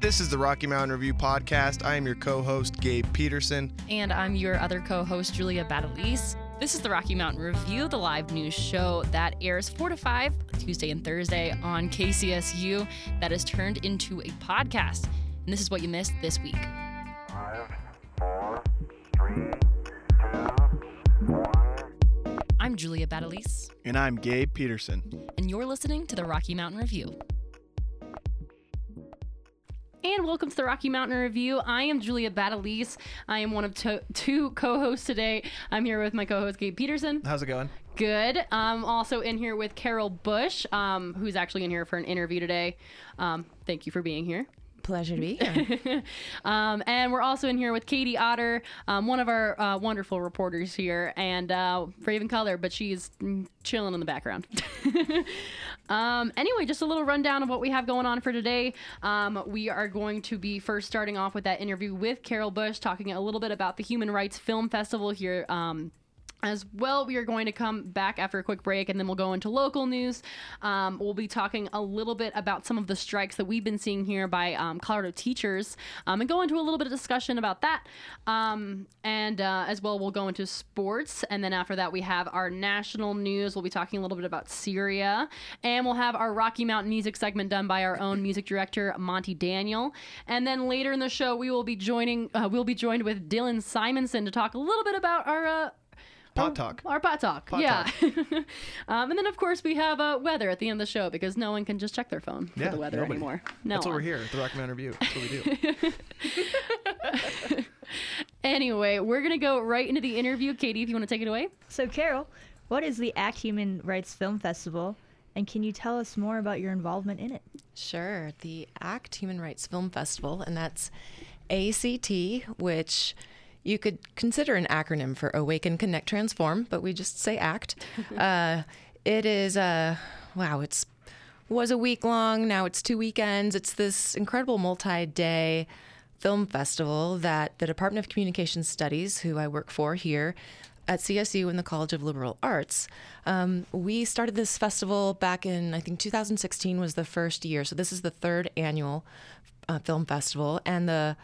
This is the Rocky Mountain Review podcast. I am your co host, Gabe Peterson. And I'm your other co host, Julia Badalise. This is the Rocky Mountain Review, the live news show that airs 4 to 5 Tuesday and Thursday on KCSU that is turned into a podcast. And this is what you missed this week. Five, four, three, two, one. I'm Julia Badalise, And I'm Gabe Peterson. and you're listening to the Rocky Mountain Review. And welcome to the Rocky Mountain Review. I am Julia Badalise. I am one of to- two co-hosts today. I'm here with my co-host Gabe Peterson. How's it going? Good. I'm also in here with Carol Bush, um, who's actually in here for an interview today. Um, thank you for being here. Pleasure to be here. Um, and we're also in here with Katie Otter, um, one of our uh, wonderful reporters here, and uh, Raven Color, but she's chilling in the background. um, anyway, just a little rundown of what we have going on for today. Um, we are going to be first starting off with that interview with Carol Bush, talking a little bit about the Human Rights Film Festival here. As well, we are going to come back after a quick break and then we'll go into local news. Um, we'll be talking a little bit about some of the strikes that we've been seeing here by um, Colorado teachers um, and go into a little bit of discussion about that. Um, and uh, as well, we'll go into sports. And then after that, we have our national news. We'll be talking a little bit about Syria. And we'll have our Rocky Mountain music segment done by our own music director, Monty Daniel. And then later in the show, we will be joining, uh, we'll be joined with Dylan Simonson to talk a little bit about our. Uh, Pot talk. our pot talk. Pot yeah. um, and then, of course, we have uh, weather at the end of the show because no one can just check their phone for Yeah, the weather nobody. anymore. No That's what we're here. The Rocky Mountain Review. That's what we do. Anyway, we're going to go right into the interview. Katie, if you want to take it away. so, Carol, what is the ACT Human Rights Film Festival, and can you tell us more about your involvement in it? Sure. The ACT Human Rights Film Festival, and that's ACT, which you could consider an acronym for Awaken, Connect, Transform, but we just say ACT. uh, it is a, wow, it's was a week long. Now it's two weekends. It's this incredible multi day film festival that the Department of Communication Studies, who I work for here at CSU in the College of Liberal Arts, um, we started this festival back in, I think 2016 was the first year. So this is the third annual uh, film festival. And the,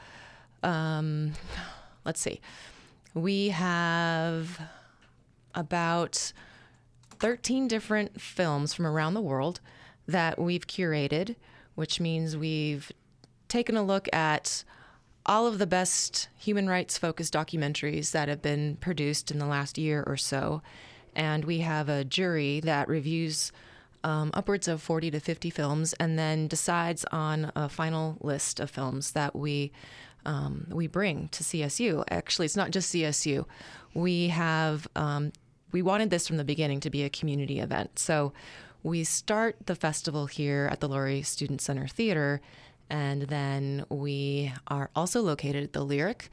um, let's see, we have about 13 different films from around the world that we've curated, which means we've taken a look at all of the best human rights focused documentaries that have been produced in the last year or so. And we have a jury that reviews um, upwards of 40 to 50 films and then decides on a final list of films that we um, we bring to CSU. Actually, it's not just CSU. We have um, we wanted this from the beginning to be a community event. So we start the festival here at the Lory Student Center Theater, and then we are also located at the Lyric,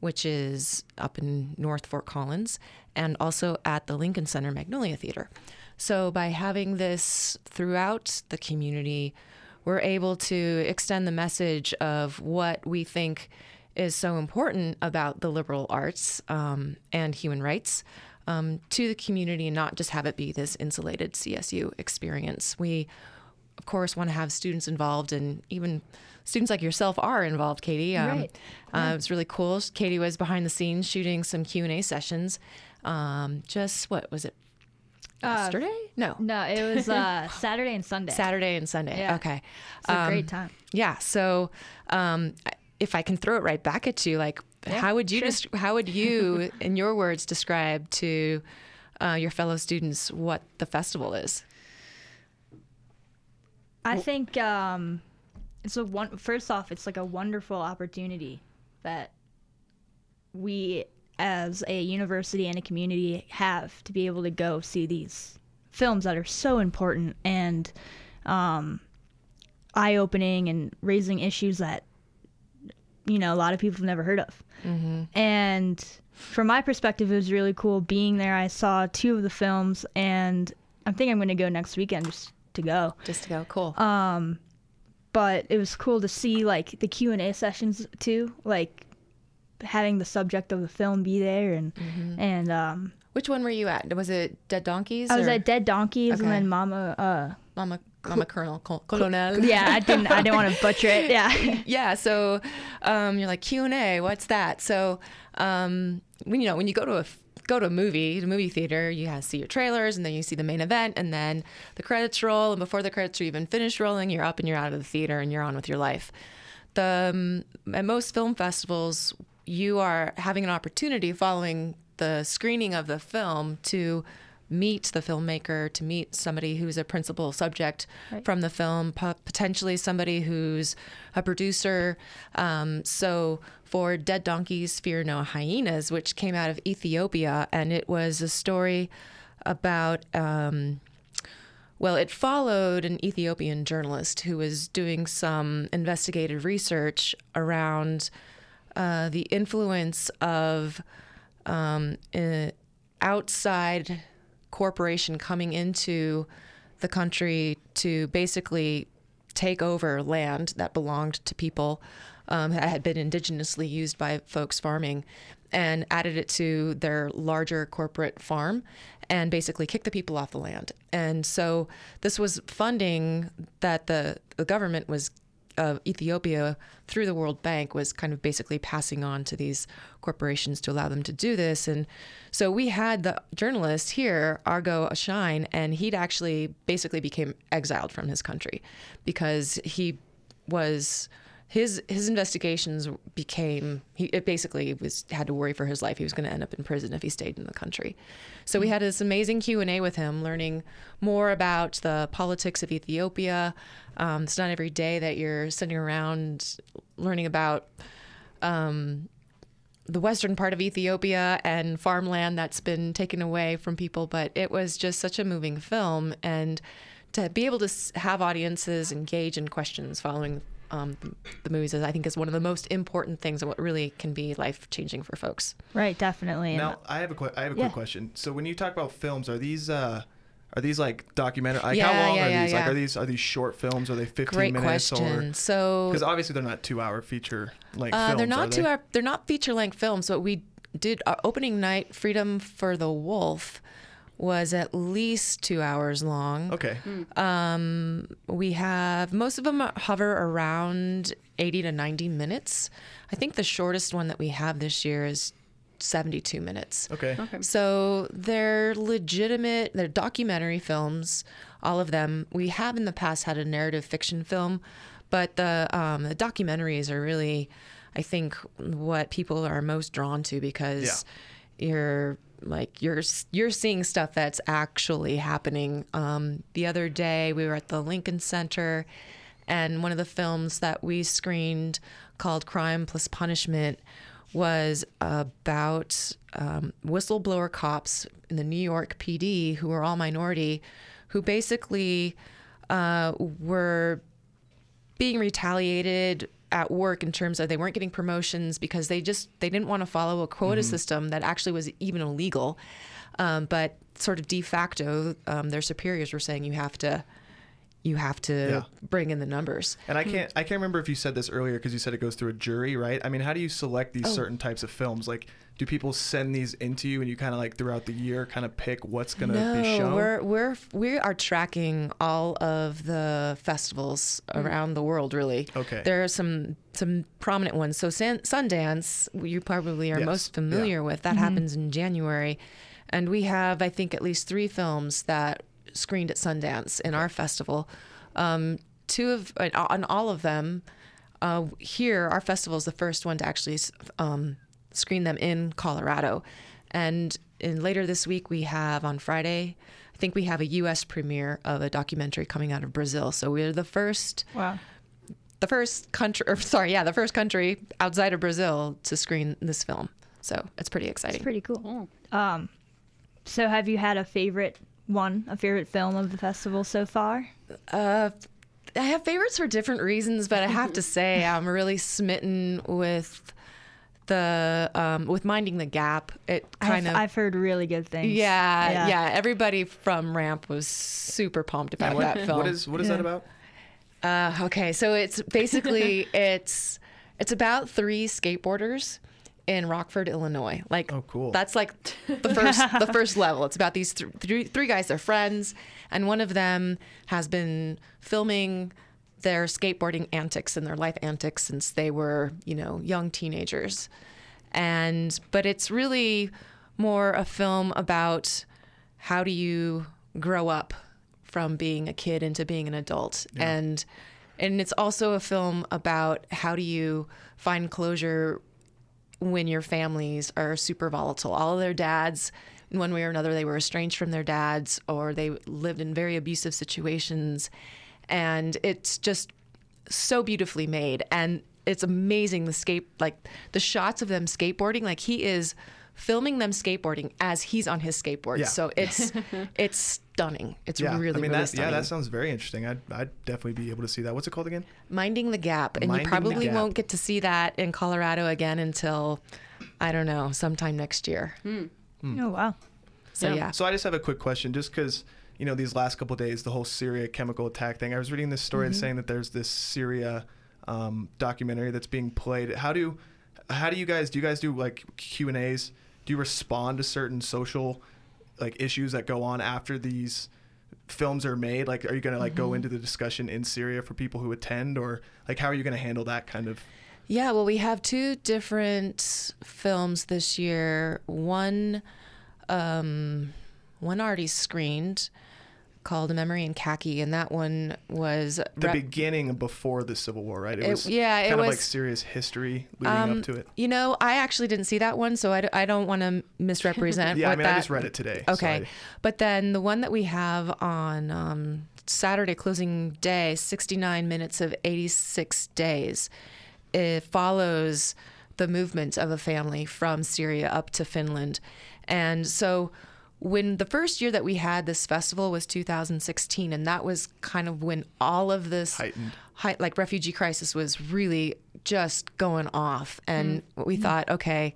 which is up in North Fort Collins, and also at the Lincoln Center Magnolia Theater. So by having this throughout the community, we're able to extend the message of what we think is so important about the liberal arts um, and human rights um, to the community and not just have it be this insulated CSU experience. We, of course, want to have students involved, and even students like yourself are involved, Katie. Um, Right. Uh, it was really cool. Katie was behind the scenes shooting some Q and A sessions. Um, just what was it? Yesterday? no, No, it was uh, Saturday and Sunday. Saturday and Sunday. Yeah. Okay. It's a Um, great time. Yeah. So, um, if I can throw it right back at you, like, how would you sure. how would you, in your words, describe to uh, your fellow students what the festival is? I think um, it's a one. First off, it's like a wonderful opportunity that we, as a university and a community, have to be able to go see these films that are so important and um, eye-opening and raising issues that you know a lot of people have never heard of. And from my perspective, it was really cool being there. I saw two of the films, and I think I'm going to go next weekend just to go Just to go, cool. but it was cool to see like the q&a sessions too like having the subject of the film be there and and um Which one were you at? Was it Dead Donkeys? i was or at dead donkeys Okay. and then mama uh Mama Mama Colonel, Col- Colonel. Yeah, I didn't. I didn't want to butcher it. Yeah. yeah so um, you're like q&a what's that so um, when you know when you go to a f- go to a movie the movie theater you have see your trailers and then you see the main event and then the credits roll and before the credits are even finished rolling you're up and you're out of the theater and you're on with your life the um, at most film festivals you are having an opportunity following the screening of the film to meet the filmmaker to meet somebody who's a principal subject from the film po- potentially somebody who's a producer. Um, so for dead donkeys fear no hyenas which came out of ethiopia and it was a story about um, well, it followed an Ethiopian journalist who was doing some investigative research around uh, the influence of um, uh, outside corporation coming into the country to basically take over land that belonged to people um, that had been indigenously used by folks farming and added it to their larger corporate farm and basically kicked the people off the land. And so this was funding that the, the government was of Ethiopia through the World Bank was kind of basically passing on to these corporations to allow them to do this. And so we had the journalist here, Argaw Ashine, and he'd actually basically became exiled from his country because he was his his investigations became he it basically was had to worry for his life he was going to end up in prison if he stayed in the country so we had this amazing q&a with him learning more about the politics of ethiopia um, it's not every day that you're sitting around learning about um, the western part of Ethiopia and farmland that's been taken away from people, but it was just such a moving film. And to be able to have audiences engage in questions following um, the, the movies, is, I think, is one of the most important things and what really can be life changing for folks. Right. Definitely. And Now, I have a que- I have a Yeah. quick question. So when you talk about films, are these uh are these like documentary? Like Yeah, how long yeah, are yeah, these? Like are these are these short films? Are they 15 Great minutes question. or So because obviously they're not two hour feature length Uh, films. they're are not they? two hour, they're not feature length films. But we did our opening night, Freedom for the Wolf, was at least two hours long. Okay. Um, we have most of them hover around 80 to 90 minutes. I think the shortest one that we have this year is 72 minutes. Okay. Okay. So they're legitimate, they're documentary films, all of them. We have in the past had a narrative fiction film, but the um, the documentaries are really, I think, what people are most drawn to because you're like you're you're seeing stuff that's actually happening. Um, the other day we were at the Lincoln Center, and one of the films that we screened called Crime Plus Punishment was about um, whistleblower cops in the New York PD who were all minority, who basically uh, were being retaliated at work in terms of they weren't getting promotions because they just they didn't want to follow a quota system that actually was even illegal. Um, but sort of de facto um, their superiors were saying you have to you have to Yeah. bring in the numbers And I hmm. can't I can't remember if you said this earlier because you said it goes through a jury, right? I mean, how do you select these Oh. certain types of films? Like, do people send these into you and you kind of like throughout the year kind of pick what's gonna no, be shown? we're we're we are tracking all of the festivals hmm. around the world. Really, Okay. There are some some prominent ones. So San, Sundance, you probably are Yes, most yeah. familiar with. That mm-hmm. happens in January, and we have I think at least three films that screened at Sundance in our festival. Um, two of uh, on all of them. Uh, here, our festival is the first one to actually um, screen them in Colorado. And in, later this week, we have on Friday, I think we have a U.S. premiere of a documentary coming out of Brazil. So we're the first, wow. the first country, or sorry, yeah, the first country outside of Brazil to screen this film. So it's pretty exciting. It's pretty cool. Cool. Um, so have you had a favorite one, a favorite film of the festival so far? Uh, I have favorites for different reasons, but I have to say I'm really smitten with the um, with minding the gap. It kind I've, of I've heard really good things. yeah, yeah Everybody from Ramp was super pumped about what, that film. what is what is that about? Uh, okay, so it's basically it's it's about three skateboarders in Rockford, Illinois. Like, Oh, cool. That's like the first the first level. It's about these th- three three guys. They're friends, and one of them has been filming their skateboarding antics and their life antics since they were, you know, young teenagers. And but it's really more a film about how do you grow up from being a kid into being an adult and and it's also a film about how do you find closure when your families are super volatile. All of their dads, one way or another, they were estranged from their dads or they lived in very abusive situations. And it's just so beautifully made. And it's amazing the skate, like the shots of them skateboarding. Like he is filming them skateboarding as he's on his skateboard. Yeah. So it's it's stunning. It's Yeah, really, I mean really that. stunning. Yeah, that sounds very interesting. I'd, I'd definitely be able to see that. What's it called again? Minding the Gap. And Minding you probably won't get to see that in Colorado again until, I don't know, sometime next year. Hmm. Oh wow. So, Yeah. yeah. So I just have a quick question, just because you know these last couple of days, the whole Syria chemical attack thing. I was reading this story and saying that there's this Syria um, documentary that's being played. How do how do you guys do? You guys do like Q and A's? Do you respond to certain social like issues that go on after these films are made? Like, are you gonna like go into the discussion in Syria for people who attend, or like how are you gonna handle that kind of? Yeah, well, we have two different films this year. One, um, one already screened called A Memory in Khaki, and that one was The rep- beginning before the Civil War, right? It It- was yeah, it kind of like serious history leading um, up to it. You know, I actually didn't see that one, so I, d- I don't want to misrepresent. Yeah, I mean, that, I just read it today. so Okay. I- but then the one that we have on um, Saturday closing day, 69 minutes of 86 days, it follows the movement of a family from Syria up to Finland. And so when the first year that we had this festival was 2016, and that was kind of when all of this Heightened. hei- like refugee crisis was really just going off. And mm-hmm. we mm-hmm. thought, okay,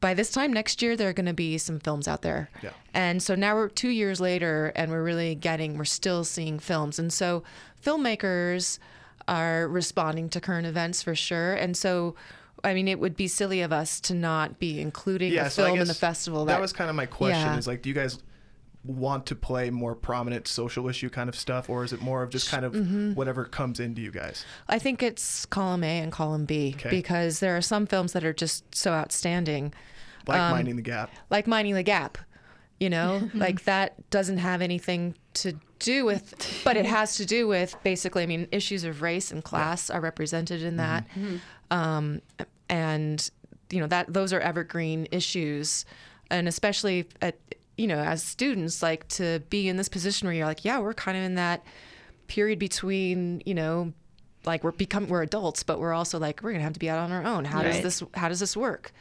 by this time next year, there are going to be some films out there. Yeah. And so now we're two years later, and we're really getting, we're still seeing films. And so filmmakers are responding to current events for sure. And so, I mean, it would be silly of us to not be including a so film in the festival. That, That, was kind of my question. Yeah. Is like, do you guys want to play more prominent social issue kind of stuff, or is it more of just kind of Mm-hmm. whatever comes into you guys? I think it's column A and column B Okay. because there are some films that are just so outstanding. Like Um, minding the gap. like minding the gap you know like that doesn't have anything to do with but it has to do with basically i mean issues of race and class are represented in that um, and you know that those are evergreen issues. And especially at you know as students like to be in this position where you're like yeah we're kind of in that period between you know like we're become we're adults but we're also like we're gonna have to be out on our own how does this how does this work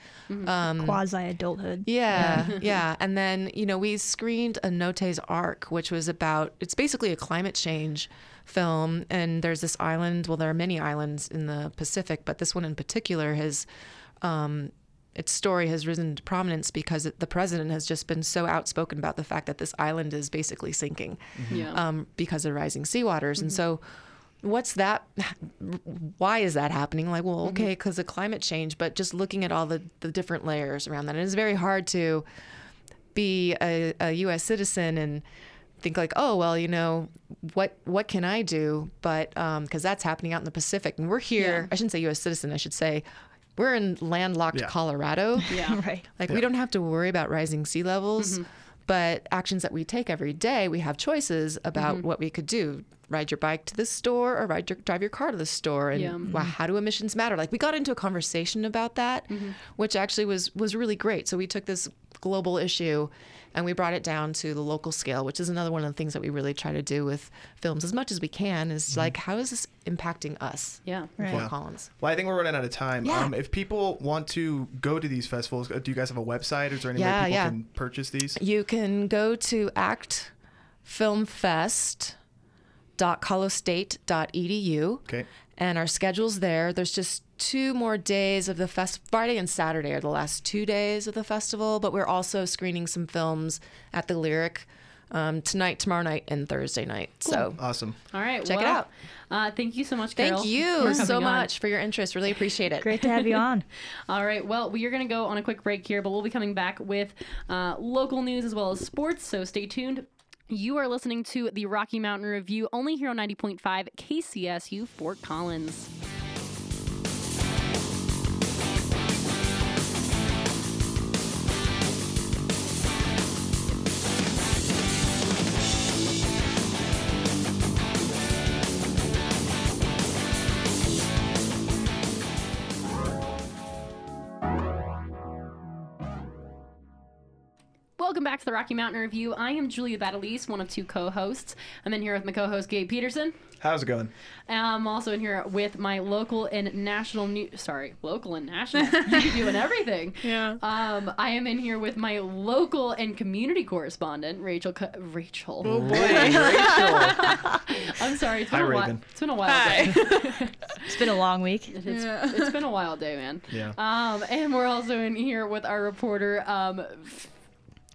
Quasi adulthood. yeah, yeah. And then, you know, we screened Anote's Ark, which was about, it's basically a climate change film. And there's this island, well, there are many islands in the Pacific, but this one in particular has, um, its story has risen to prominence because it, the president has just been so outspoken about the fact that this island is basically sinking Yeah. um, because of rising sea waters. And so, what's that? Why is that happening? Like, well, mm-hmm. okay, because of climate change, but just looking at all the, the different layers around that, and it's very hard to be a, a U.S. citizen and think like, oh, well, you know, what what can I do? But um, because that's happening out in the Pacific, and we're here. Yeah. I shouldn't say U.S. citizen. I should say we're in landlocked Yeah. Colorado. yeah. Right. Like we don't have to worry about rising sea levels, mm-hmm. But actions that we take every day, we have choices about mm-hmm. what we could do. Ride your bike to the store or ride your, drive your car to the store and Yeah. wow, how do emissions matter? Like we got into a conversation about that, mm-hmm. which actually was was really great. So we took this global issue and we brought it down to the local scale, which is another one of the things that we really try to do with films as much as we can is like how is this impacting us? Yeah. Right. Fort Yeah. Collins. Well, I think we're running out of time. Yeah. Um, if people want to go to these festivals, uh, do you guys have a website? Or is there any Yeah, way people yeah. can purchase these? You can go to actfilmfest.colostate.edu. Okay. And our schedule's there. There's just two more days of the fest. Friday and Saturday are the last two days of the festival, but we're also screening some films at the Lyric um, tonight, tomorrow night, and Thursday night. So Awesome. All right, Check it out. Uh, thank you so much, Carol. thank you so coming on. much for your interest. Really appreciate it. Great to have you on. All right. Well, we are going to go on a quick break here, but we'll be coming back with uh, local news as well as sports. So stay tuned. You are listening to the Rocky Mountain Review only here on 90.5 KCSU Fort Collins. Welcome back to the Rocky Mountain Review. I am Julia Battleese, one of two co-hosts. I'm in here with my co-host Gabe Peterson. How's it going? I'm also in here with my local and national news. Sorry, local and national. you be doing everything. Yeah. Um, I am in here with my local and community correspondent, Rachel. Co- Rachel. Oh boy. Rachel. I'm sorry. It's been Hi, a while. Raven. It's been a while. Hi. Day. It's been a long week. It's, Yeah. it's been a wild day, man. Yeah. Um, and we're also in here with our reporter. Um, f-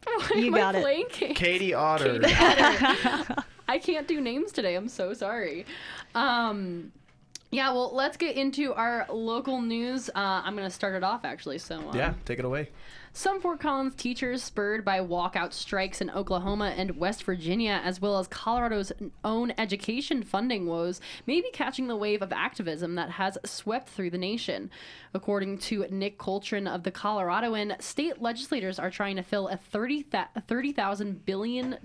why You am I got it. blanking? Katie Otter. Katie Otter. I can't do names today. I'm so sorry. Um, yeah, well, let's get into our local news. Uh, I'm going to start it off, actually. So, um, Yeah, take it away. Some Fort Collins teachers, spurred by walkout strikes in Oklahoma and West Virginia, as well as Colorado's own education funding woes, may be catching the wave of activism that has swept through the nation. According to Nick Coltrain of the Coloradoan, state legislators are trying to fill a $30 $30,000 billion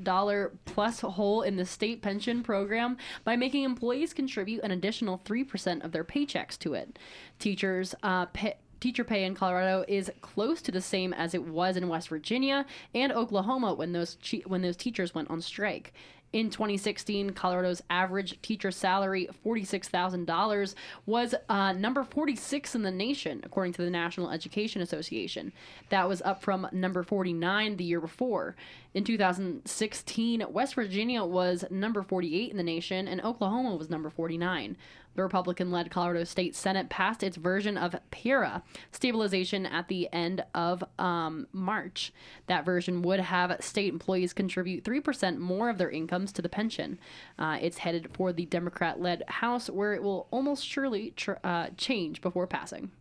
plus hole in the state pension program by making employees contribute an additional 3% of their paychecks to it. Teachers uh, pay teacher pay in Colorado is close to the same as it was in West Virginia and Oklahoma when those che- when those teachers went on strike. In 2016, Colorado's average teacher salary, $46,000, was uh, number 46 in the nation, according to the National Education Association. That was up from number 49 the year before. In 2016, West Virginia was number 48 in the nation, and Oklahoma was number 49. The Republican led Colorado State Senate passed its version of PERA, stabilization at the end of um, March. That version would have state employees contribute 3% more of their incomes to the pension. Uh, it's headed for the Democrat led House, where it will almost surely tr- uh, change before passing.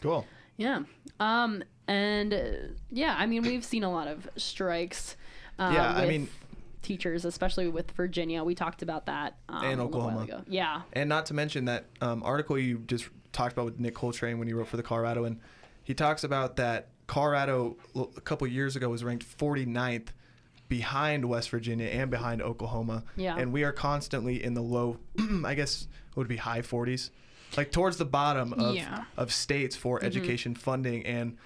Cool. Yeah. Um, and uh, yeah, I mean, we've seen a lot of strikes. Uh, Yeah, I mean- teachers, especially with Virginia. We talked about that um, And Oklahoma. ago. Yeah. And not to mention that um, article you just talked about with Nick Coltrain when he wrote for the Colorado, and he talks about that Colorado a couple years ago was ranked 49th behind West Virginia and behind Oklahoma. Yeah. And we are constantly in the low, I guess it would be high 40s, like towards the bottom of, Yeah. of states for Mm-hmm. education funding. And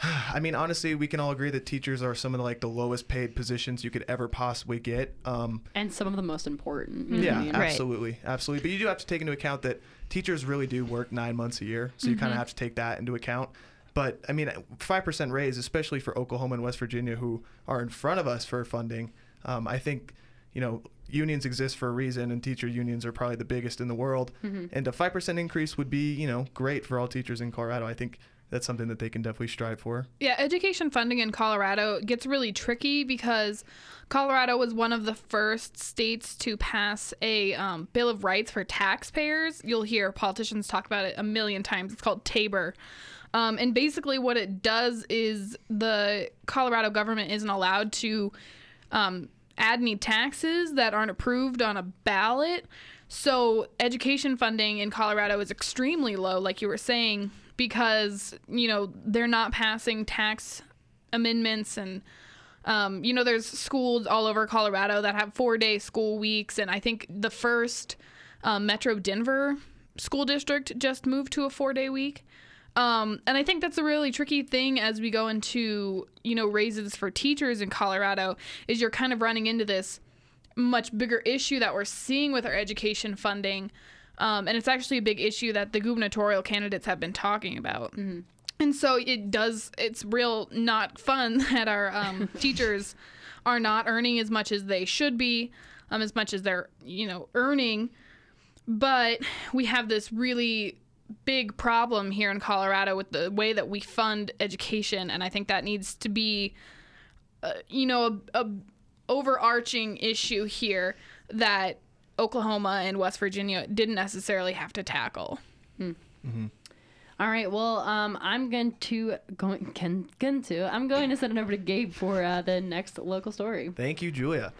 I mean, honestly, we can all agree that teachers are some of the, like the lowest paid positions you could ever possibly get. Um, And some of the most important. you know yeah, what I mean? Right. absolutely, absolutely. But you do have to take into account that teachers really do work nine months a year, so you kind of have to take that into account. But I mean, five percent raise, especially for Oklahoma and West Virginia, who are in front of us for funding. Um, I think, you know, unions exist for a reason, and teacher unions are probably the biggest in the world. And a five percent increase would be, you know, great for all teachers in Colorado. I think that's something that they can definitely strive for. Yeah, education funding in Colorado gets really tricky because Colorado was one of the first states to pass a um, Bill of Rights for taxpayers. You'll hear politicians talk about it a million times. It's called TABOR. Um, and basically, what it does is the Colorado government isn't allowed to um, add any taxes that aren't approved on a ballot. So, education funding in Colorado is extremely low, like you were saying, because, you know, they're not passing tax amendments and um, you know, there's schools all over Colorado that have four day school weeks. And I think the first um, Metro Denver school district just moved to a four day week. Um, and I think that's a really tricky thing as we go into, you know, raises for teachers in Colorado is you're kind of running into this much bigger issue that we're seeing with our education funding. Um, and it's actually a big issue that the gubernatorial candidates have been talking about. And so it does, it's real not fun that our um, teachers are not earning as much as they should be, um, as much as they're, you know, earning. But we have this really big problem here in Colorado with the way that we fund education. And I think that needs to be, uh, you know, a, a overarching issue here that Oklahoma and West Virginia didn't necessarily have to tackle. All right. Well, um, I'm going to going can going to I'm going to send it over to Gabe for uh, the next local story. Thank you, Julia.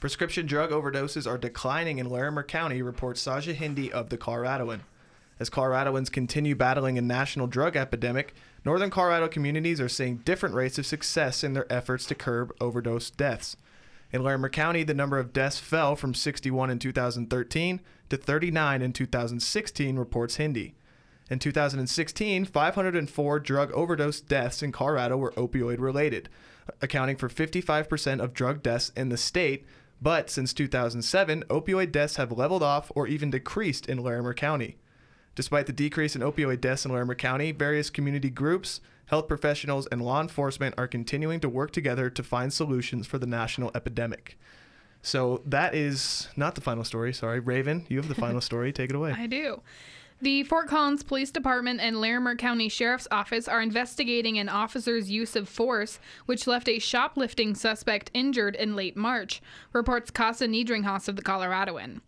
Prescription drug overdoses are declining in Larimer County, reports Saja Hindi of the Coloradoan. As Coloradoans continue battling a national drug epidemic, northern Colorado communities are seeing different rates of success in their efforts to curb overdose deaths. In Larimer County, the number of deaths fell from 61 in 2013 to 39 in 2016, reports Hindi. In 2016, 504 drug overdose deaths in Colorado were opioid related, accounting for 55% of drug deaths in the state. But since 2007, opioid deaths have leveled off or even decreased in Larimer County. Despite the decrease in opioid deaths in Larimer County, various community groups, health professionals, and law enforcement are continuing to work together to find solutions for the national epidemic. So that is not the final story. Sorry, Raven, you have the final story. Take it away. I do. The Fort Collins Police Department and Larimer County Sheriff's Office are investigating an officer's use of force, which left a shoplifting suspect injured in late March, reports Cassa Niedringhaus of the Coloradoan.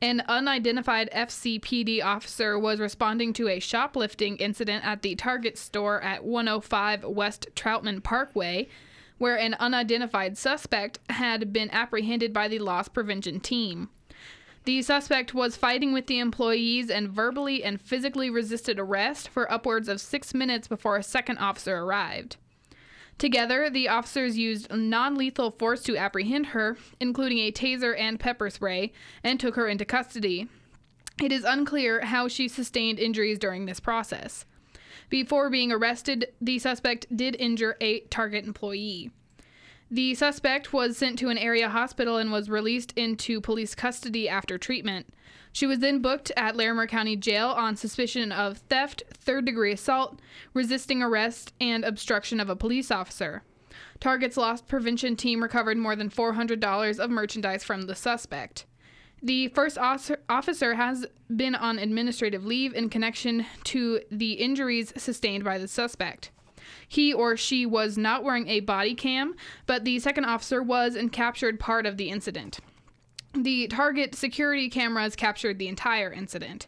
An unidentified FCPD officer was responding to a shoplifting incident at the Target store at 105 West Troutman Parkway, where an unidentified suspect had been apprehended by the loss prevention team. The suspect was fighting with the employees and verbally and physically resisted arrest for upwards of six minutes before a second officer arrived. Together, the officers used non lethal force to apprehend her, including a taser and pepper spray, and took her into custody. It is unclear how she sustained injuries during this process. Before being arrested, the suspect did injure a Target employee. The suspect was sent to an area hospital and was released into police custody after treatment. She was then booked at Larimer County Jail on suspicion of theft, third degree assault, resisting arrest, and obstruction of a police officer. Target's loss prevention team recovered more than $400 of merchandise from the suspect. The first officer- officer has been on administrative leave in connection to the injuries sustained by the suspect. He or she was not wearing a body cam, but the second officer was and captured part of the incident. The target security cameras captured the entire incident.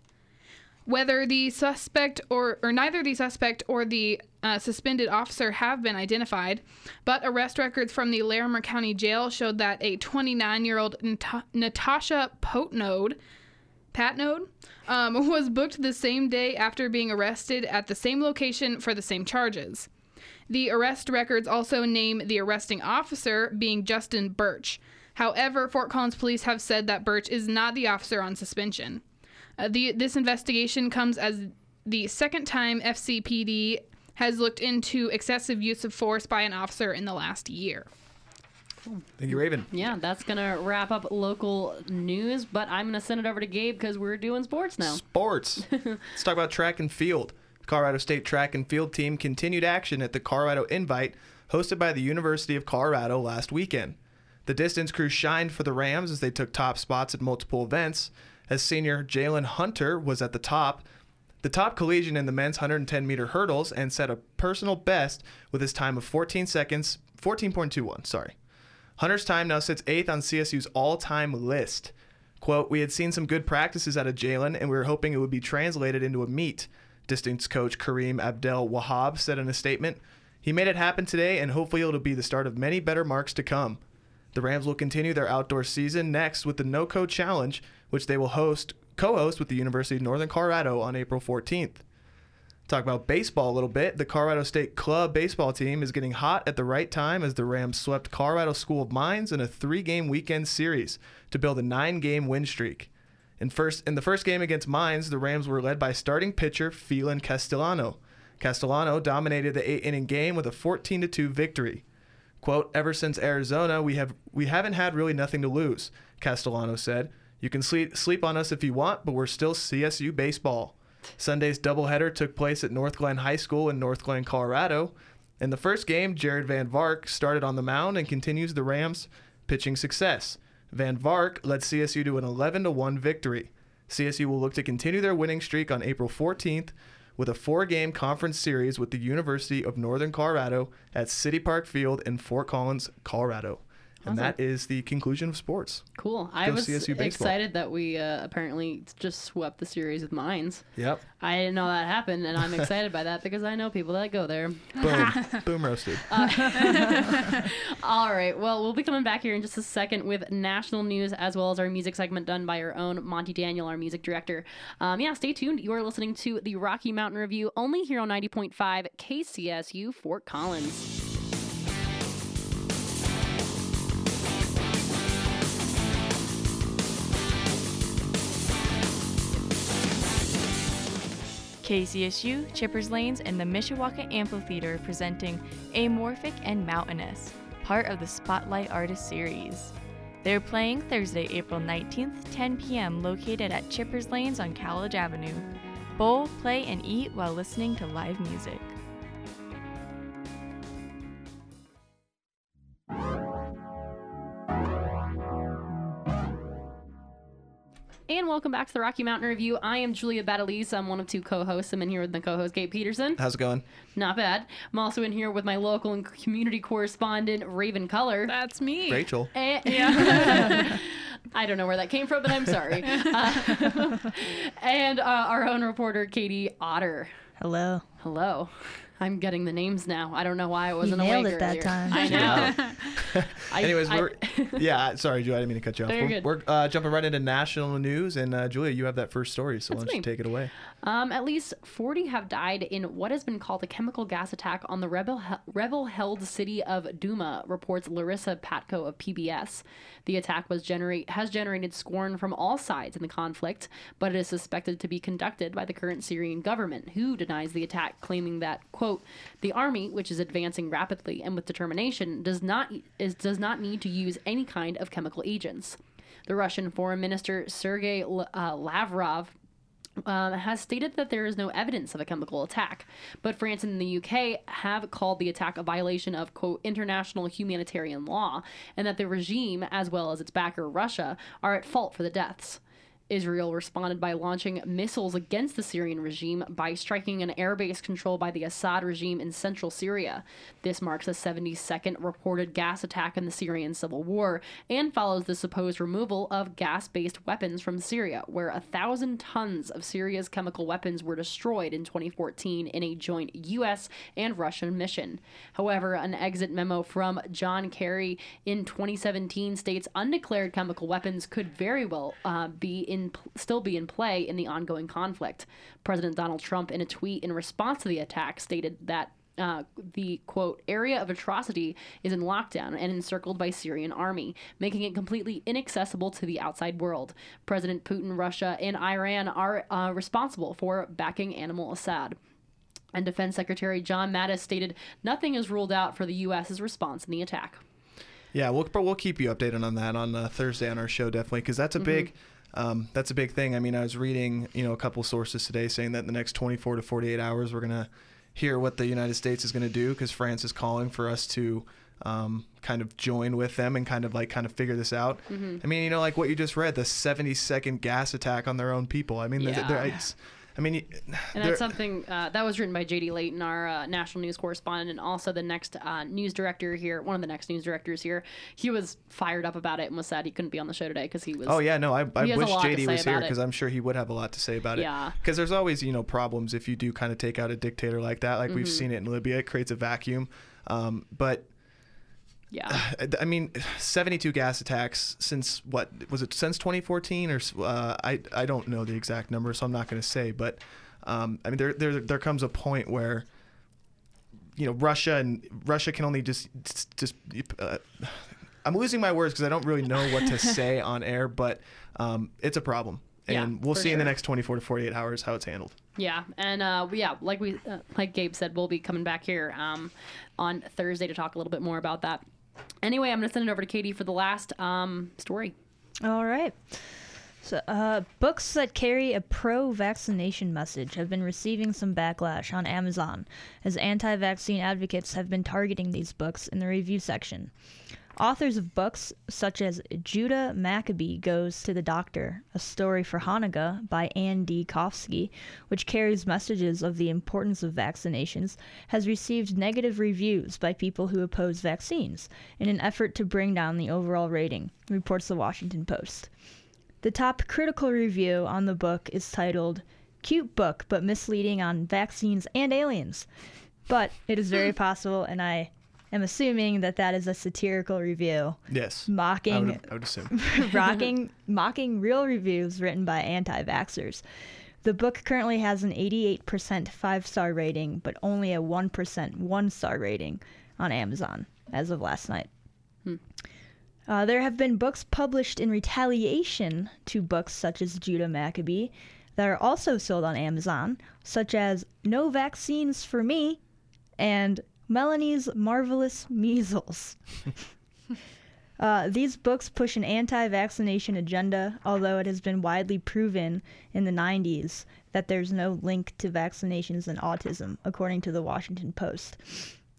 Whether the suspect or, or neither the suspect or the uh, suspended officer have been identified, but arrest records from the Larimer County Jail showed that a 29 year old Nat- Natasha Potnode, Patnode, um, was booked the same day after being arrested at the same location for the same charges. The arrest records also name the arresting officer being Justin Birch. However, Fort Collins police have said that Birch is not the officer on suspension. Uh, the, this investigation comes as the second time FCPD has looked into excessive use of force by an officer in the last year. Thank you, Raven. Yeah, that's gonna wrap up local news. But I'm gonna send it over to Gabe because we're doing sports now. Sports. Let's talk about track and field. Colorado State track and field team continued action at the Colorado Invite, hosted by the University of Colorado last weekend. The distance crew shined for the Rams as they took top spots at multiple events. As senior Jalen Hunter was at the top, the top collegian in the men's 110 meter hurdles, and set a personal best with his time of 14 seconds, 14.21. Sorry. Hunter's time now sits eighth on CSU's all-time list. Quote, we had seen some good practices out of Jalen, and we were hoping it would be translated into a meet, distance coach Kareem Abdel Wahab said in a statement. He made it happen today, and hopefully it'll be the start of many better marks to come. The Rams will continue their outdoor season next with the No Challenge, which they will host co-host with the University of Northern Colorado on April 14th. Talk about baseball a little bit. The Colorado State Club baseball team is getting hot at the right time as the Rams swept Colorado School of Mines in a three-game weekend series to build a nine-game win streak. In first in the first game against Mines, the Rams were led by starting pitcher Phelan Castellano. Castellano dominated the eight-inning game with a 14-2 victory. Quote, ever since Arizona, we have we haven't had really nothing to lose, Castellano said. You can sleep sleep on us if you want, but we're still CSU baseball. Sunday's doubleheader took place at Northglenn High School in Northglenn, Colorado. In the first game, Jared Van Vark started on the mound and continues the Rams' pitching success. Van Vark led CSU to an 11 1 victory. CSU will look to continue their winning streak on April 14th with a four game conference series with the University of Northern Colorado at City Park Field in Fort Collins, Colorado. And that is the conclusion of sports. Cool. I Go was excited that we uh, apparently just swept the series with mines. Yep. I didn't know that happened, and I'm excited by that because I know people that go there. Boom. Boom roasted. All right. Well, we'll be coming back here in just a second with national news as well as our music segment done by our own Monty Daniel, our music director. Um, yeah, stay tuned. You are listening to the Rocky Mountain Review only here on 90.5 KCSU Fort Collins. KCSU, Chippers Lanes, and the Mishawaka Amphitheater presenting Amorphic and Mountainous, part of the Spotlight Artist Series. They're playing Thursday, April 19th, 10 p.m., located at Chippers Lanes on College Avenue. Bowl, play, and eat while listening to live music. Welcome back to the Rocky Mountain Review. I am Julia Battleese. I'm one of two co-hosts. I'm in here with my co-host Gabe Peterson. How's it going? Not bad. I'm also in here with my local and community correspondent Raven Color. That's me. Rachel. And- yeah. I don't know where that came from, but I'm sorry. Uh, and uh, our own reporter, Katie Otter. Hello. Hello. I'm getting the names now. I don't know why I wasn't nailed awake it that time. I know. Anyways, I- we're yeah. Sorry, Julia. I didn't mean to cut you off. No, you're we're good. we're uh, jumping right into national news, and uh, Julia, you have that first story, so why don't you take it away? Um, at least 40 have died in what has been called a chemical gas attack on the rebel rebel held city of Douma, reports Larisa Epatko of PBS. The attack was generate has generated scorn from all sides in the conflict, but it is suspected to be conducted by the current Syrian government, who denies the attack, claiming that quote the army, which is advancing rapidly and with determination, does not is does not need to use any kind of chemical agents. The Russian Foreign Minister Sergei L- uh, has stated that there is no evidence of a chemical attack, but France and the UK have called the attack a violation of, quote, international humanitarian law, and that the regime, as well as its backer, Russia, are at fault for the deaths. Israel responded by launching missiles against the Syrian regime by striking an airbase controlled by the Assad regime in central Syria. This marks the 72nd reported gas attack in the Syrian civil war and follows the supposed removal of gas based weapons from Syria, where a thousand tons of Syria's chemical weapons were destroyed in 2014 in a joint U.S. and Russian mission. However, an exit memo from John Kerry in 2017 states undeclared chemical weapons could very well uh, be in still be in play in the ongoing conflict. President Donald Trump, in a tweet in response to the attack, stated that uh, the quote area of atrocity is in lockdown and encircled by Syrian army, making it completely inaccessible to the outside world. President Putin, Russia, and Iran are uh, responsible for backing Animal Assad. And Defense Secretary John Mattis stated nothing is ruled out for the U.S.'s response in the attack. Yeah, we'll but we'll keep you updated on that on uh, Thursday on our show definitely because that's a big um, that's a big thing. I mean, I was reading you know a couple sources today saying that in the next 24 to 48 hours we're gonna hear what the United States is gonna do because France is calling for us to um, kind of join with them and kind of like kind of figure this out. I mean, you know, like what you just read, the 70 second gas attack on their own people. I mean, Yeah. there- it's, I mean, And that's something uh, that was written by JD Layton, our uh, national news correspondent, and also the next uh, news director here, one of the next news directors here. He was fired up about it and was sad he couldn't be on the show today because he was. Oh yeah, no, I, I wish JD was here because I'm sure he would have a lot to say about it. Yeah. Because there's always you know problems if you do kind of take out a dictator like that. Like we've Mm-hmm. seen it in Libya, it creates a vacuum. Um, but yeah. I- mean, 72 gas attacks since what was it since 2014 or uh, I I don't know the exact number, so I'm not going to say. But um, I mean, there there there comes a point where you know Russia and Russia can only just just. Uh, I'm losing my words because I don't really know what to say on air, but um, it's a problem, Yeah, and we'll for see in the next 24 to 48 hours how it's handled. Yeah, and uh, yeah, like we, uh, like Gabe said, we'll be coming back here um, on Thursday to talk a little bit more about that. Anyway, I'm gonna send it over to Katie for the last um, story. All right. So, uh, books that carry a pro vaccination message have been receiving some backlash on Amazon, as anti vaccine advocates have been targeting these books in the review section. Authors of books such as Judah Maccabee Goes to the Doctor, a story for Hanukkah by Ann D. Koffsky, which carries messages of the importance of vaccinations, has received negative reviews by people who oppose vaccines in an effort to bring down the overall rating, reports the Washington Post. The top critical review on the book is titled Cute Book but Misleading on Vaccines and Aliens. But it is very possible, and I am assuming that that is a satirical review, Yes. I mocking would, I would assume. rocking, mocking real reviews written by anti vaxxers. The book currently has an 88% five star rating, but only a 1% one star rating on Amazon as of last night. Uh, there have been books published in retaliation to books such as Judah Maccabee that are also sold on Amazon, such as No Vaccines for Me and Melanie's Marvelous Measles. Uh, these books push an anti vaccination agenda, although it has been widely proven in the 90s that there's no link to vaccinations and autism, according to the Washington Post.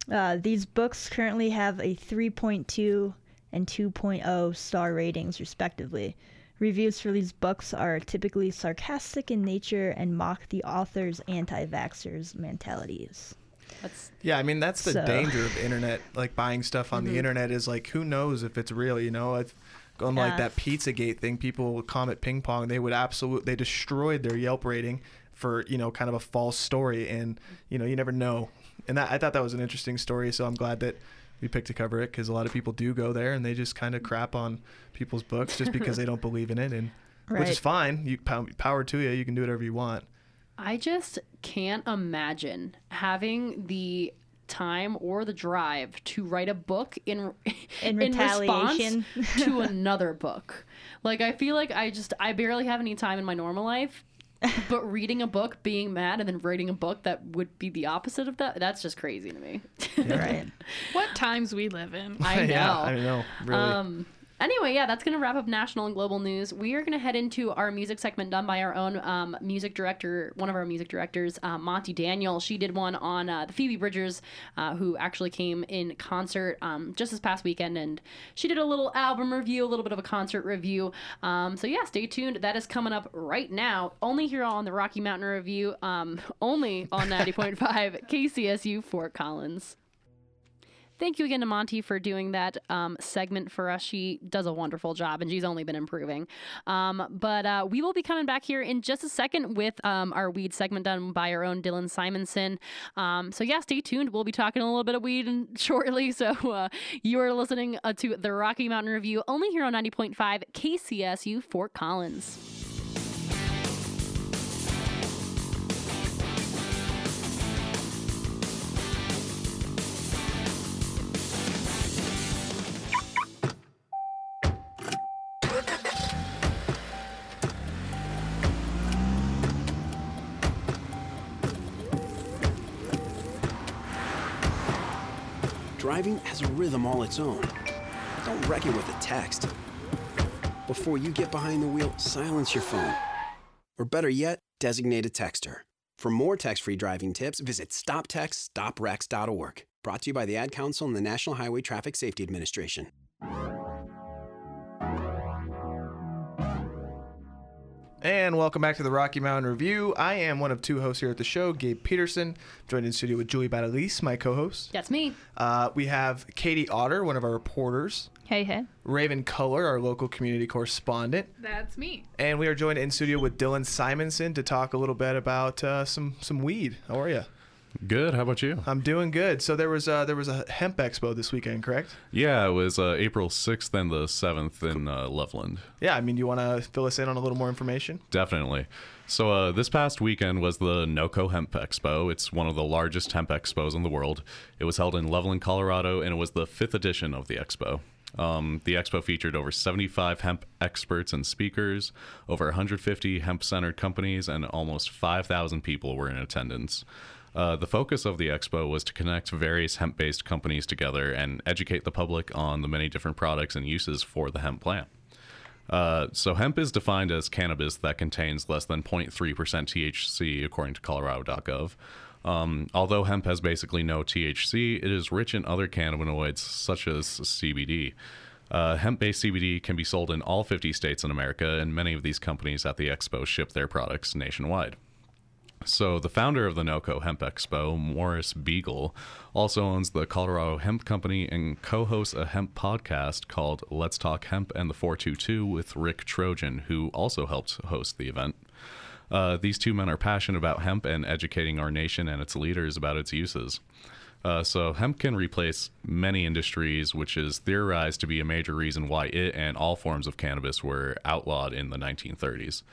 Uh, these books currently have a 3.2 and 2.0 star ratings, respectively. Reviews for these books are typically sarcastic in nature and mock the author's anti vaxxers' mentalities. That's Yeah, I mean that's the So- danger of the internet. Like buying stuff on the mm-hmm. internet is like who knows if it's real. You know, I've gone like Yeah. that PizzaGate thing. People would Comet Ping Pong. They would absolutely they destroyed their Yelp rating for you know kind of a false story, and you know you never know. And that, I thought that was an interesting story. So I'm glad that we picked to cover it because a lot of people do go there and they just kind of mm-hmm. crap on people's books just because they don't believe in it, and which is fine. You power to you. You can do whatever you want. I just can't imagine having the time or the drive to write a book in In response retaliation. to another book. Like I feel like I just I barely have any time in my normal life. But reading a book, being mad, and then writing a book that would be the opposite of that, that's just crazy to me. Right. What times we live in. I know. yeah, I know. Really. Um, anyway, yeah, that's going to wrap up national and global news. We are going to head into our music segment done by our own um, music director, one of our music directors, uh, Monty Daniel. She did one on uh, the Phoebe Bridgers, uh, who actually came in concert um, just this past weekend, and she did a little album review, a little bit of a concert review. Um, so yeah, stay tuned. That is coming up right now, only here on the Rocky Mountain Review, um, only on 90.5 KCSU Fort Collins. Thank you again to Monty for doing that um, segment for us. She does a wonderful job, and she's only been improving. Um, but uh, we will be coming back here in just a second with um, our weed segment done by our own Dylan Simonson. Um, so yeah, stay tuned. We'll be talking a little bit of weed shortly. So uh, you are listening uh, to the Rocky Mountain Review only here on 90.5 KCSU Fort Collins. Driving has a rhythm all its own. Don't wreck it with a text. Before you get behind the wheel, silence your phone. Or better yet, designate a texter. For more text free driving tips, visit stoptextsstopwrecks.org. Brought to you by the Ad Council and the National Highway Traffic Safety Administration. And welcome back to the Rocky Mountain Review. I am one of two hosts here at the show, Gabe Peterson, joined in studio with Julie Badalise, my co-host. That's me. Uh, we have Katie Otter, one of our reporters, Hey, hey. Raven Culler, our local community correspondent, That's me. and we are joined in studio with Dylan Simonson to talk a little bit about uh, some some weed. How are you? Good. How about you? I'm doing good. So there was uh, there was a hemp expo this weekend, correct? Yeah, it was uh, April 6th and the 7th in uh, Loveland. Yeah. I mean, do you want to fill us in on a little more information? Definitely. So uh, this past weekend was the NOCO Hemp Expo. It's one of the largest hemp expos in the world. It was held in Loveland, Colorado, and it was the fifth edition of the expo. Um, the expo featured over 75 hemp experts and speakers, over 150 hemp-centered companies, and almost 5,000 people were in attendance. Uh, the focus of the expo was to connect various hemp based companies together and educate the public on the many different products and uses for the hemp plant. Uh, so, hemp is defined as cannabis that contains less than 0.3% THC, according to Colorado.gov. Um, although hemp has basically no THC, it is rich in other cannabinoids such as CBD. Uh, hemp based CBD can be sold in all 50 states in America, and many of these companies at the expo ship their products nationwide. So, the founder of the NOCO Hemp Expo, Morris Beegle, also owns the Colorado Hemp Company and co hosts a hemp podcast called Let's Talk Hemp and the 422 with Rick Trojan, who also helped host the event. Uh, these two men are passionate about hemp and educating our nation and its leaders about its uses. Uh, so, hemp can replace many industries, which is theorized to be a major reason why it and all forms of cannabis were outlawed in the 1930s.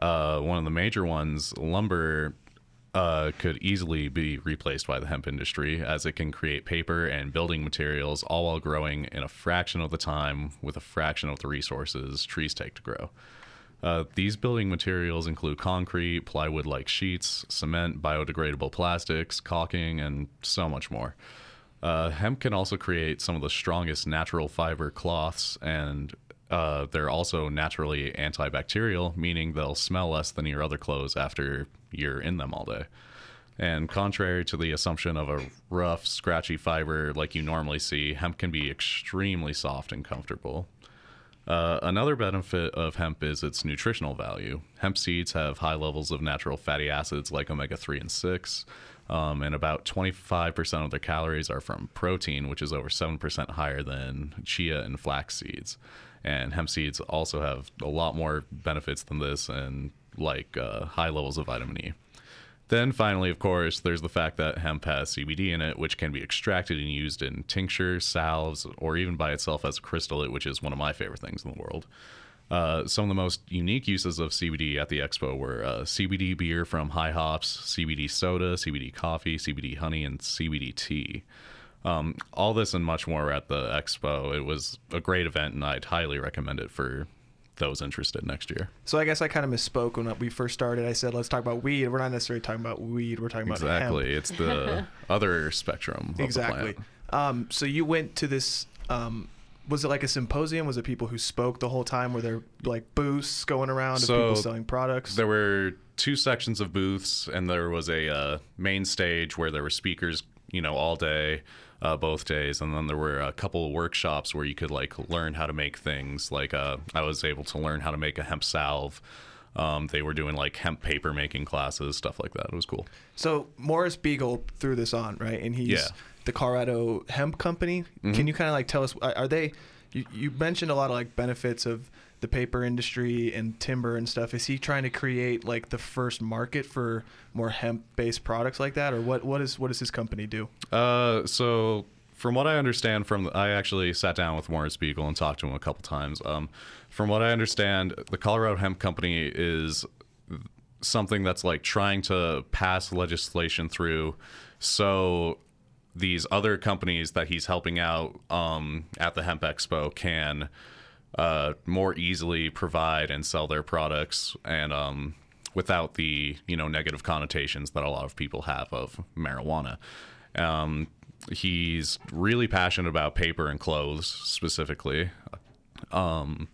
Uh, one of the major ones, lumber, uh, could easily be replaced by the hemp industry as it can create paper and building materials all while growing in a fraction of the time with a fraction of the resources trees take to grow. Uh, these building materials include concrete, plywood like sheets, cement, biodegradable plastics, caulking, and so much more. Uh, hemp can also create some of the strongest natural fiber cloths, and uh, they're also naturally antibacterial, meaning they'll smell less than your other clothes after you're in them all day. And contrary to the assumption of a rough, scratchy fiber like you normally see, hemp can be extremely soft and comfortable. Uh, another benefit of hemp is its nutritional value. Hemp seeds have high levels of natural fatty acids like omega 3 and 6, um, and about 25% of their calories are from protein, which is over 7% higher than chia and flax seeds. And hemp seeds also have a lot more benefits than this, and like uh, high levels of vitamin E. Then finally, of course, there's the fact that hemp has CBD in it, which can be extracted and used in tinctures, salves, or even by itself as a crystallate, which is one of my favorite things in the world. Uh, some of the most unique uses of CBD at the expo were uh, CBD beer from High Hops, CBD soda, CBD coffee, CBD honey, and CBD tea. Um, all this and much more at the expo. It was a great event, and I'd highly recommend it for those interested next year. So I guess I kind of misspoke when we first started. I said let's talk about weed. We're not necessarily talking about weed. We're talking about Exactly. It's the other spectrum. Of exactly. The plant. Um, so you went to this. Um, was it like a symposium? Was it people who spoke the whole time? Were there like booths going around of people So, selling products? There were two sections of booths, and there was a uh, main stage where there were speakers, you know, all day, uh, both days, and then there were a couple of workshops where you could like learn how to make things. Like uh, I was able to learn how to make a hemp salve. Um, they were doing like hemp paper making classes, stuff like that. It was cool. So Morris Beegle threw this on, right? And he's Yeah. Mm-hmm. the Colorado Hemp Company. Can you kind of like tell us? Are are they? You, you mentioned a lot of like benefits of the paper industry and timber and stuff. Is he trying to create like the first market for more hemp-based products like that, or what? What is what does his company do? Uh, so from what I understand, from I actually sat down with Morris Beegle and talked to him a couple times. Um, from what I understand, the Colorado Hemp Company is something that's like trying to pass legislation through, so these other companies that he's helping out um, at the Hemp Expo can uh, more easily provide and sell their products and um, without the you know negative connotations that a lot of people have of marijuana. Um, he's really passionate about paper and clothes specifically. Um,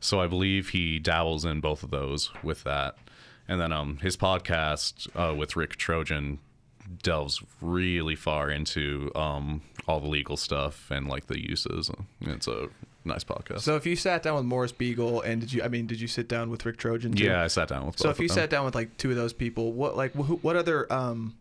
so I believe he dabbles in both of those with that. And then um, his podcast uh, with Rick Trojan delves really far into um, all the legal stuff and like the uses. It's a nice podcast. So if you sat down with Morris Beegle and did you? I mean, did you sit down with Rick Trojan? Too? yeah, I sat down with. So if you sat down with like two of those people, what like wh- what other um,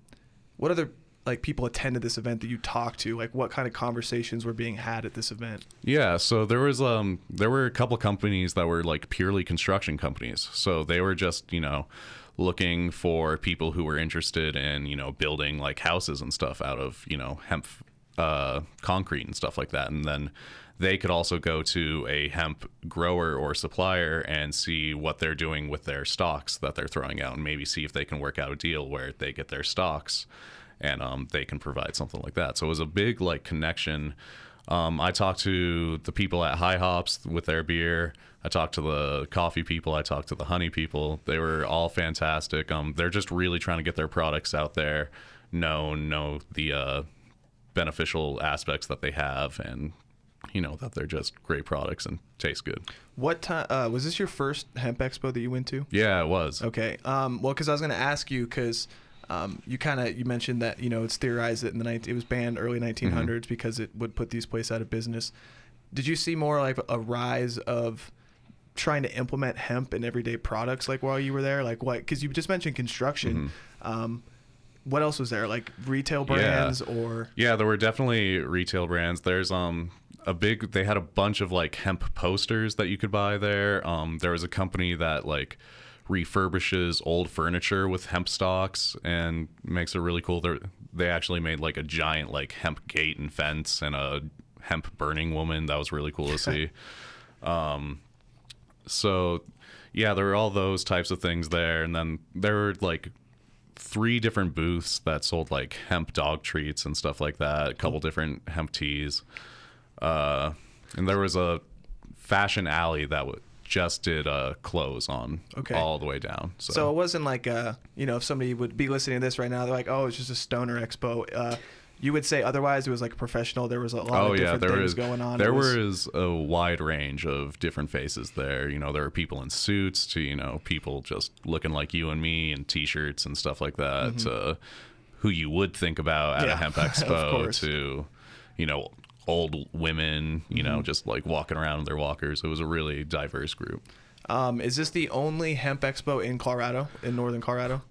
what other like people attended this event that you talked to? Like what kind of conversations were being had at this event? Yeah, so there was um there were a couple companies that were like purely construction companies. So they were just, you know, looking for people who were interested in, you know, building like houses and stuff out of, you know, hemp uh concrete and stuff like that. And then they could also go to a hemp grower or supplier and see what they're doing with their stocks that they're throwing out and maybe see if they can work out a deal where they get their stocks and um, they can provide something like that. So it was a big like connection. Um, I talked to the people at High Hops with their beer. I talked to the coffee people. I talked to the honey people. They were all fantastic. Um, they're just really trying to get their products out there, know know the uh, beneficial aspects that they have, and you know that they're just great products and taste good. What time uh, was this your first hemp expo that you went to? Yeah, it was. Okay. Um, well, because I was going to ask you, because Um, you kind of you mentioned that you know it's theorized that in the 19, it was banned early 1900s because it would put these places out of business. Did you see more like a rise of trying to implement hemp in everyday products like while you were there? Like what? Because you just mentioned construction. Um, what else was there? Like retail brands or Yeah, there were definitely retail brands. There's um a big they had a bunch of like hemp posters that you could buy there. Um there was a company that like refurbishes old furniture with hemp stalks and makes it really cool. They they actually made like a giant like hemp gate and fence and a hemp burning woman. That was really cool to see. Um so yeah, there were all those types of things there and then there were like three different booths that sold like hemp dog treats and stuff like that. A couple different hemp teas, uh, and there was a fashion alley that w- just did uh, clothes on Okay. all the way down. So, So it wasn't like uh you know if somebody would be listening to this right now they're like oh it's just a stoner expo. Uh, you would say otherwise it was like professional. There was a lot oh of yeah, different there things was going on. There was- was a wide range of different faces there. You know, there were people in suits to you know people just looking like you and me in t-shirts and stuff like that. To who you would think about at Mm-hmm. Yeah, a hemp expo to you know old women. You know, Mm-hmm. just like walking around in their walkers. It was a really diverse group. Um, is this the only hemp expo in Colorado, in northern Colorado?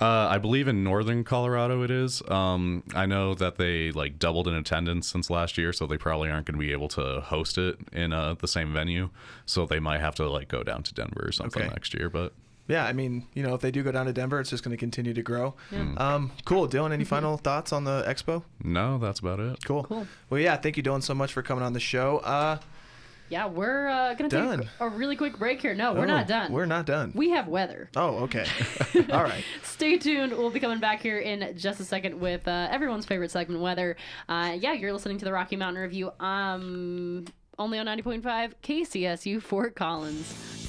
Uh, I believe in northern Colorado it is. Um, I know that they like doubled in attendance since last year, so they probably aren't going to be able to host it in uh, the same venue. So they might have to like go down to Denver or something Okay. next year. But Yeah, I mean, you know, if they do go down to Denver, it's just going to continue to grow. Hmm. Um, cool. Dylan, any final thoughts on the expo? no, that's about it. Cool. Cool. Well, yeah, thank you, Dylan, so much for coming on the show. Uh, Yeah, we're uh, gonna Done. take a really quick break here. No, we're oh, not done. We're not done. We have weather. oh, okay. All right. Stay tuned. We'll be coming back here in just a second with uh, everyone's favorite segment, weather. Uh, yeah, you're listening to the Rocky Mountain Review. Um, only on 90.5 KCSU Fort Collins.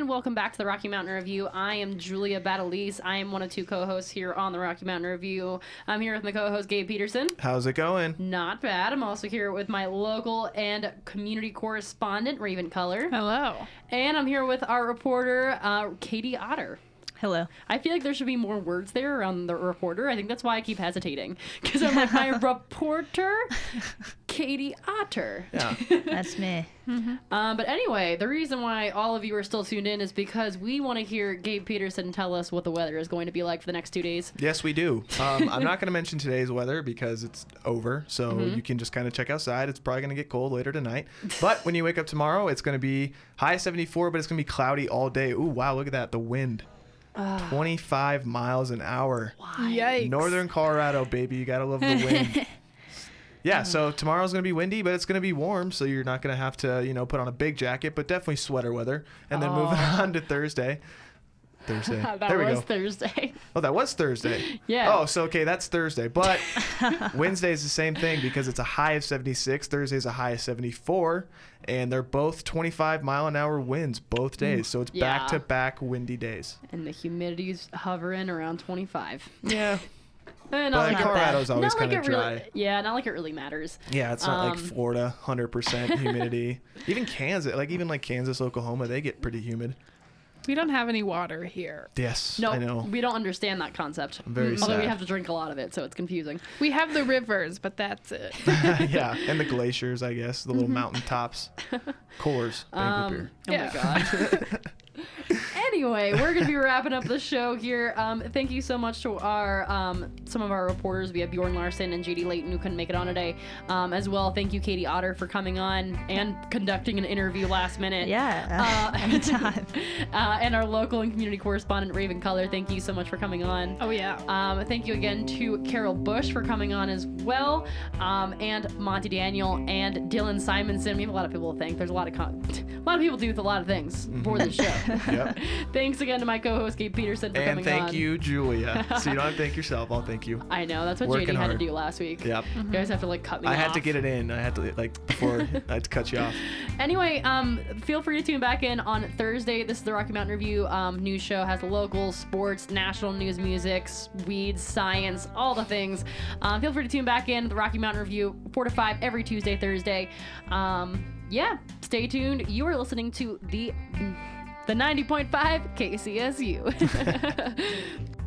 And welcome back to the Rocky Mountain Review. I am Julia Battleese. I am one of two co-hosts here on the Rocky Mountain Review. I'm here with my co-host Gabe Peterson. How's it going? Not bad. I'm also here with my local and community correspondent Raven Color, Hello. and I'm here with our reporter uh, Katie Otter. Hello. I feel like there should be more words there around the reporter. I think that's why I keep hesitating because I'm like my reporter, Katie Otter. Yeah. That's me. Um, but anyway, the reason why all of you are still tuned in is because we want to hear Gabe Peterson tell us what the weather is going to be like for the next two days. Yes, we do. Um, I'm not going to mention today's weather because it's over. So Mm-hmm. you can just kind of check outside. It's probably going to get cold later tonight. But when you wake up tomorrow, it's going to be high 74, but it's going to be cloudy all day. Ooh, wow, look at that. The wind. 25 miles an hour. Yikes. Northern Colorado, baby. You got to love the wind. Yeah, so tomorrow's going to be windy, but it's going to be warm, so you're not going to have to, you know, put on a big jacket, but definitely sweater weather. And then moving on to Thursday. Thursday. that there we was go. Thursday. Oh, that was Thursday. Yeah. Oh, so okay, that's Thursday. But Wednesday is the same thing because it's a high of 76. Thursday's a high of 74, and they're both 25 mile an hour winds both days. So it's back to back windy days. and the humidity's hovering around 25. Yeah. Eh, not But like Colorado's always not like kinda it really- dry. yeah, not like it really matters. Yeah, it's not like Um, Florida, 100% humidity. even Kansas, like even like Kansas, Oklahoma, they get pretty humid. We don't have any water here. Yes, No, I know. we don't understand that concept. I'm very Although we have to drink a lot of it, so it's confusing. We have the rivers, but that's it. yeah, and the glaciers, I guess, the little mountain tops. Coors, banquet Um, beer. Oh Yeah. my god. Anyway, we're gonna be wrapping up the show here. Um, thank you so much to our um, some of our reporters. We have Bjorn Larson and JD Layton who couldn't make it on today. Um, as well, thank you, Katie Otter, for coming on and conducting an interview last minute. Yeah. Uh, anytime. uh, and our local and community correspondent Raven Color. Thank you so much for coming on. Oh yeah. Um, thank you again to Carol Bush for coming on as well, um, and Monty Daniel and Dylan Simonson. We have a lot of people to thank. There's a lot of con- a lot of people do with a lot of things for the show. Yep. Thanks again to my co-host Gabe Peterson for and coming thank on. you, Julia. so you don't have to thank yourself. I'll thank you. I know that's what Working JD had to do last week. Yep. You guys have to like cut me off. I had to get it in. I had to like before I had to cut you off. Anyway, um, feel free to tune back in on Thursday. This is the Rocky Mountain Review um, news show. Has local sports, national news, music, weeds, science, all the things. Um, feel free to tune back in. The Rocky Mountain Review, four to five every Tuesday, Thursday. Um, yeah, stay tuned. You are listening to the the 90.5 KCSU.